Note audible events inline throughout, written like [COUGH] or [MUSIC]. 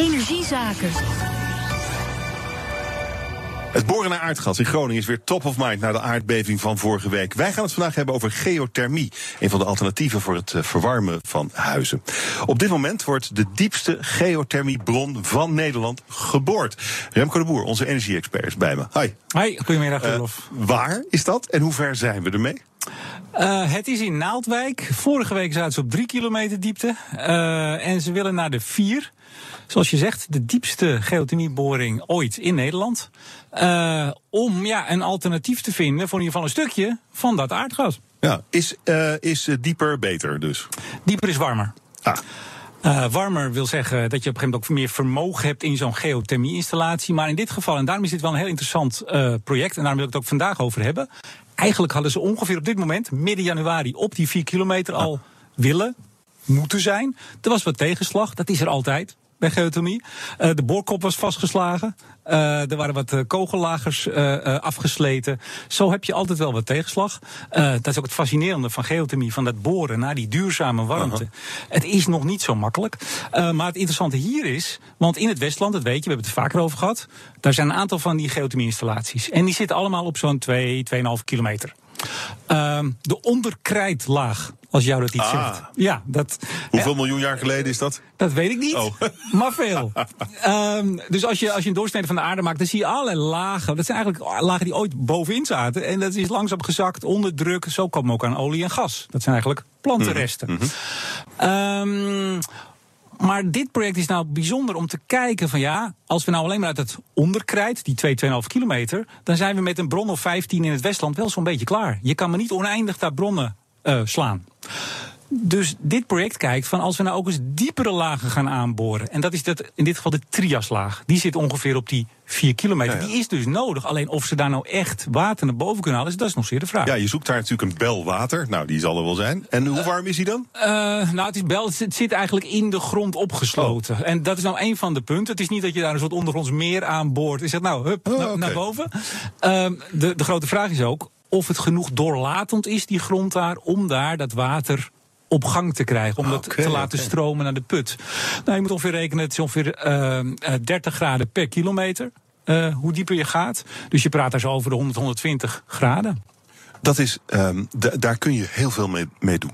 Energiezaken. Het boren naar aardgas in Groningen is weer top of mind na de aardbeving van vorige week. Wij gaan het vandaag hebben over geothermie, een van de alternatieven voor het eh, verwarmen van huizen. Op dit moment wordt de diepste geothermiebron van Nederland geboord. Remco de Boer, onze energie-expert, is bij me. Hi. Hi, goedemiddag, Uh, Rolof. waar is dat en hoe ver zijn we ermee? Uh, het is in Naaldwijk. Vorige week zaten ze op drie kilometer diepte. Uh, en ze willen naar de vier. Zoals je zegt, de diepste geothermieboring ooit in Nederland. Uh, om ja, een alternatief te vinden voor in ieder geval een stukje van dat aardgas. Ja, is, is dieper beter dus? Dieper is warmer. Ah. Uh, warmer wil zeggen dat je op een gegeven moment ook meer vermogen hebt in zo'n geothermie-installatie. Maar in dit geval, en daarom is dit wel een heel interessant uh, project, en daarom wil ik het ook vandaag over hebben. Eigenlijk hadden ze ongeveer op dit moment, midden januari, op die 4 kilometer al ah. willen, moeten zijn. Er was wat tegenslag, dat is er altijd bij geothermie. Uh, de boorkop was vastgeslagen. Uh, er waren wat uh, kogellagers afgesleten. Zo heb je altijd wel wat tegenslag. dat is ook het fascinerende van geothermie, van dat boren naar die duurzame warmte. -huh. Het is nog niet zo makkelijk. maar het interessante hier is, want in het Westland, dat weet je, we hebben het er vaker over gehad. Daar zijn een aantal van die geothermie-installaties. En die zitten allemaal op zo'n 2, 2,5 kilometer. Ehm, de onderkrijtlaag, als jou dat iets ah. zegt. Ja, dat, Hoeveel miljoen jaar geleden is dat? Dat weet ik niet, oh. [LAUGHS] maar veel. um, dus als je, als je een doorsnede van de aarde maakt, dan zie je allerlei lagen. Dat zijn eigenlijk lagen die ooit bovenin zaten. En dat is langzaam gezakt onder druk. Zo komen we ook aan olie en gas. Dat zijn eigenlijk plantenresten. Mm -hmm. um, maar dit project is nou bijzonder om te kijken van ja, als we nou alleen maar uit het onderkrijt, die 2, 2,5 kilometer, dan zijn we met een bron of 15 in het Westland wel zo'n beetje klaar. Je kan maar niet oneindig daar bronnen uh, slaan. Dus dit project kijkt van als we nou ook eens diepere lagen gaan aanboren. En dat is dat, in dit geval de triaslaag. Die zit ongeveer op die 4 kilometer. Ja, ja. Die is dus nodig. Alleen of ze daar nou echt water naar boven kunnen halen, dat is nog zeer de vraag. Ja, je zoekt daar natuurlijk een bel water. Nou, die zal er wel zijn. En hoe warm is die dan? Uh, nou, het is bel. Het zit eigenlijk in de grond opgesloten. Oh. En dat is nou een van de punten. Het is niet dat je daar een soort ondergronds meer aan boort. Is dat nou, hup, oh, na, okay. naar boven. Uh, de, de grote vraag is ook of het genoeg doorlatend is, die grond daar, om daar dat water op gang te krijgen. Om dat okay, te laten okay. stromen naar de put. Nou, je moet ongeveer rekenen, het is ongeveer uh, 30 graden per kilometer. Uh, hoe dieper je gaat. Dus je praat daar zo over de 100, 120 graden. Dat is, um, daar kun je heel veel mee, mee doen.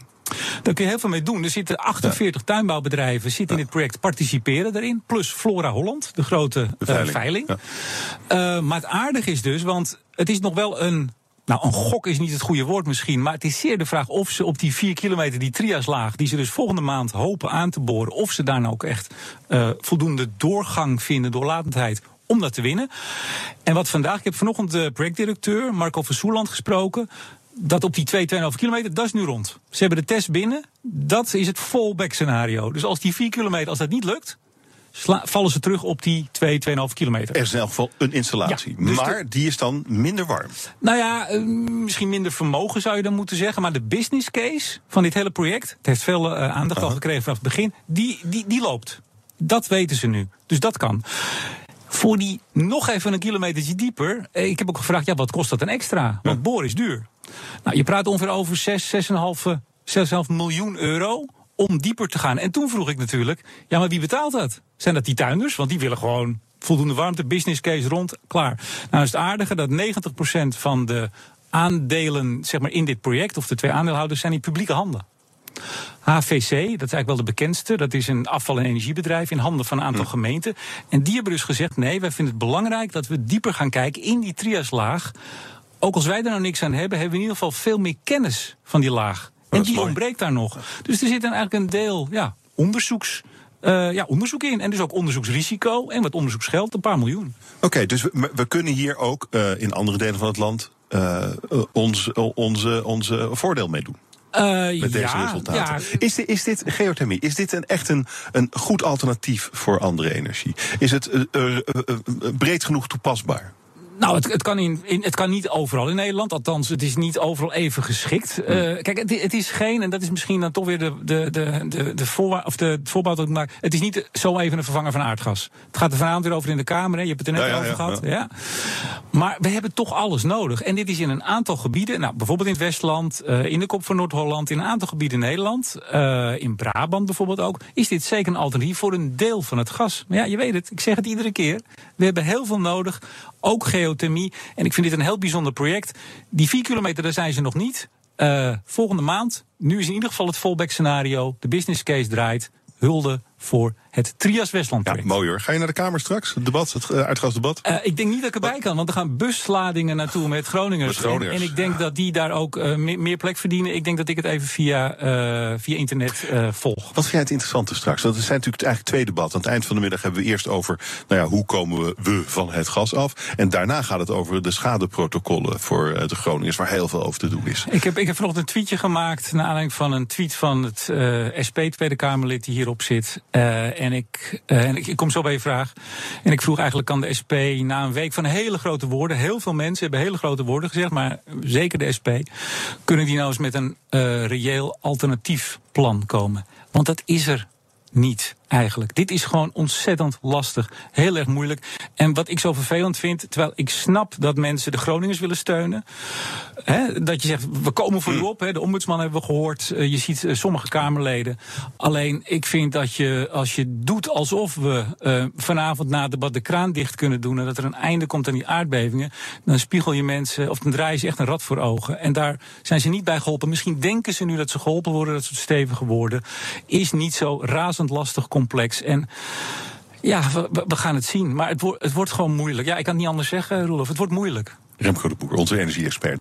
Daar kun je heel veel mee doen. Er zitten 48 ja. tuinbouwbedrijven zitten ja. in dit project, participeren daarin. Plus Flora Holland, de grote de veiling. Uh, veiling. Ja. Uh, maar het aardige is dus, want het is nog wel een nou, een gok is niet het goede woord misschien, maar het is zeer de vraag of ze op die vier kilometer, die triaslaag, die ze dus volgende maand hopen aan te boren, of ze daar nou ook echt uh, voldoende doorgang vinden, doorlatendheid, om dat te winnen. En wat vandaag, ik heb vanochtend de projectdirecteur Marco van Soerland gesproken. Dat op die 2, 2,5 kilometer, dat is nu rond. Ze hebben de test binnen. Dat is het fallback scenario. Dus als die 4 kilometer, als dat niet lukt, vallen ze terug op die 2, 2,5 kilometer. Er is in elk geval een installatie. Ja, dus maar de, die is dan minder warm. Nou ja, uh, misschien minder vermogen zou je dan moeten zeggen. Maar de business case van dit hele project, het heeft veel uh, aandacht al gekregen vanaf het begin, die, die, die loopt. Dat weten ze nu. Dus dat kan. Voor die nog even een kilometertje dieper. eh, Ik heb ook gevraagd, ja, wat kost dat een extra? Want boren is duur. Nou, je praat ongeveer over 6, 6,5 6,5 miljoen euro om dieper te gaan. En toen vroeg ik natuurlijk, ja, maar wie betaalt dat? Zijn dat die tuinders? Want die willen gewoon voldoende warmte, business case rond, klaar. Nou is het aardige dat 90% van de aandelen zeg maar, in dit project, of de twee aandeelhouders, zijn in publieke handen. HVC, dat is eigenlijk wel de bekendste. Dat is een afval- en energiebedrijf in handen van een aantal Hm. gemeenten. En die hebben dus gezegd: nee, wij vinden het belangrijk dat we dieper gaan kijken in die triaslaag. Ook als wij er nou niks aan hebben, hebben we in ieder geval veel meer kennis van die laag. En die mooi. ontbreekt daar nog. Dus er zit dan eigenlijk een deel ja, onderzoeks, eh, ja, onderzoek in. En dus ook onderzoeksrisico en wat onderzoeksgeld, een paar miljoen. Oké, dus we, we kunnen hier ook uh, in andere delen van het land uh, ons, onze, onze voordeel mee doen. Uh, Met deze ja, resultaten. Ja, Is, dit, is dit geothermie? Is dit een, echt een, een goed alternatief voor andere energie? Is het uh, uh, breed genoeg toepasbaar? Nou, het, het, kan in, in, het kan niet overal in Nederland. Althans, het is niet overal even geschikt. Uh, kijk, het, het, is geen, en dat is misschien dan toch weer de, de, de, de, de, of de voorbouw dat ik maak. Het is niet zo even een vervanger van aardgas. Het gaat er vanavond weer over in de Kamer. Hè. Je hebt het er net Ja, ja, over ja, gehad. ja. Ja. Maar we hebben toch alles nodig. En dit is in een aantal gebieden. Nou, bijvoorbeeld in het Westland, uh, in de kop van Noord-Holland, in een aantal gebieden in Nederland. Uh, in Brabant bijvoorbeeld ook. Is dit zeker een alternatief voor een deel van het gas? Maar ja, je weet het. Ik zeg het iedere keer. We hebben heel veel nodig. Ook geothermie. En ik vind dit een heel bijzonder project. Die vier kilometer, daar zijn ze nog niet. Uh, volgende maand, nu is in ieder geval het fallback scenario. De business case draait. Hulde voor het Trias Westland Ja, mooi hoor. Ga je naar de Kamer straks? Het debat, het uh, uitgasdebat? Uh, ik denk niet dat ik erbij kan, want er gaan busladingen naartoe met Groningers. Met Groningers. En, en ik denk dat die daar ook uh, meer, meer, plek verdienen. Ik denk dat ik het even via, via internet volg. Wat vind jij het interessante straks? Want er zijn natuurlijk eigenlijk twee debatten. Aan het eind van de middag hebben we eerst over nou ja, hoe komen we, we van het gas af. En daarna gaat het over de schadeprotocollen voor de Groningers, waar heel veel over te doen is. Ik heb, ik heb vanochtend een tweetje gemaakt naar aanleiding van een tweet van het SP Tweede Kamerlid die hierop zit. En ik, en ik, ik kom zo bij je vraag. En ik vroeg eigenlijk aan de SP na een week van hele grote woorden. Heel veel mensen hebben hele grote woorden gezegd, maar zeker de SP. Kunnen die nou eens met een uh, reëel alternatief plan komen? Want dat is er niet eigenlijk. Dit is gewoon ontzettend lastig. Heel erg moeilijk. En wat ik zo vervelend vind, terwijl ik snap dat mensen de Groningers willen steunen. Hè, dat je zegt, we komen voor u op. Hè, de ombudsman hebben we gehoord. Uh, je ziet uh, sommige Kamerleden. Alleen, ik vind dat je, als je doet alsof we uh, vanavond na het debat de kraan dicht kunnen doen. en dat er een einde komt aan die aardbevingen. dan spiegel je mensen, of dan draai je echt een rad voor ogen. En daar zijn ze niet bij geholpen. Misschien denken ze nu dat ze geholpen worden, dat ze stevig worden. Is niet zo razend lastig complex. En ja, we, gaan het zien. Maar het, wo het wordt gewoon moeilijk. Ja, ik kan het niet anders zeggen, Roelof. Het wordt moeilijk. Remco de Boer, onze energie-expert.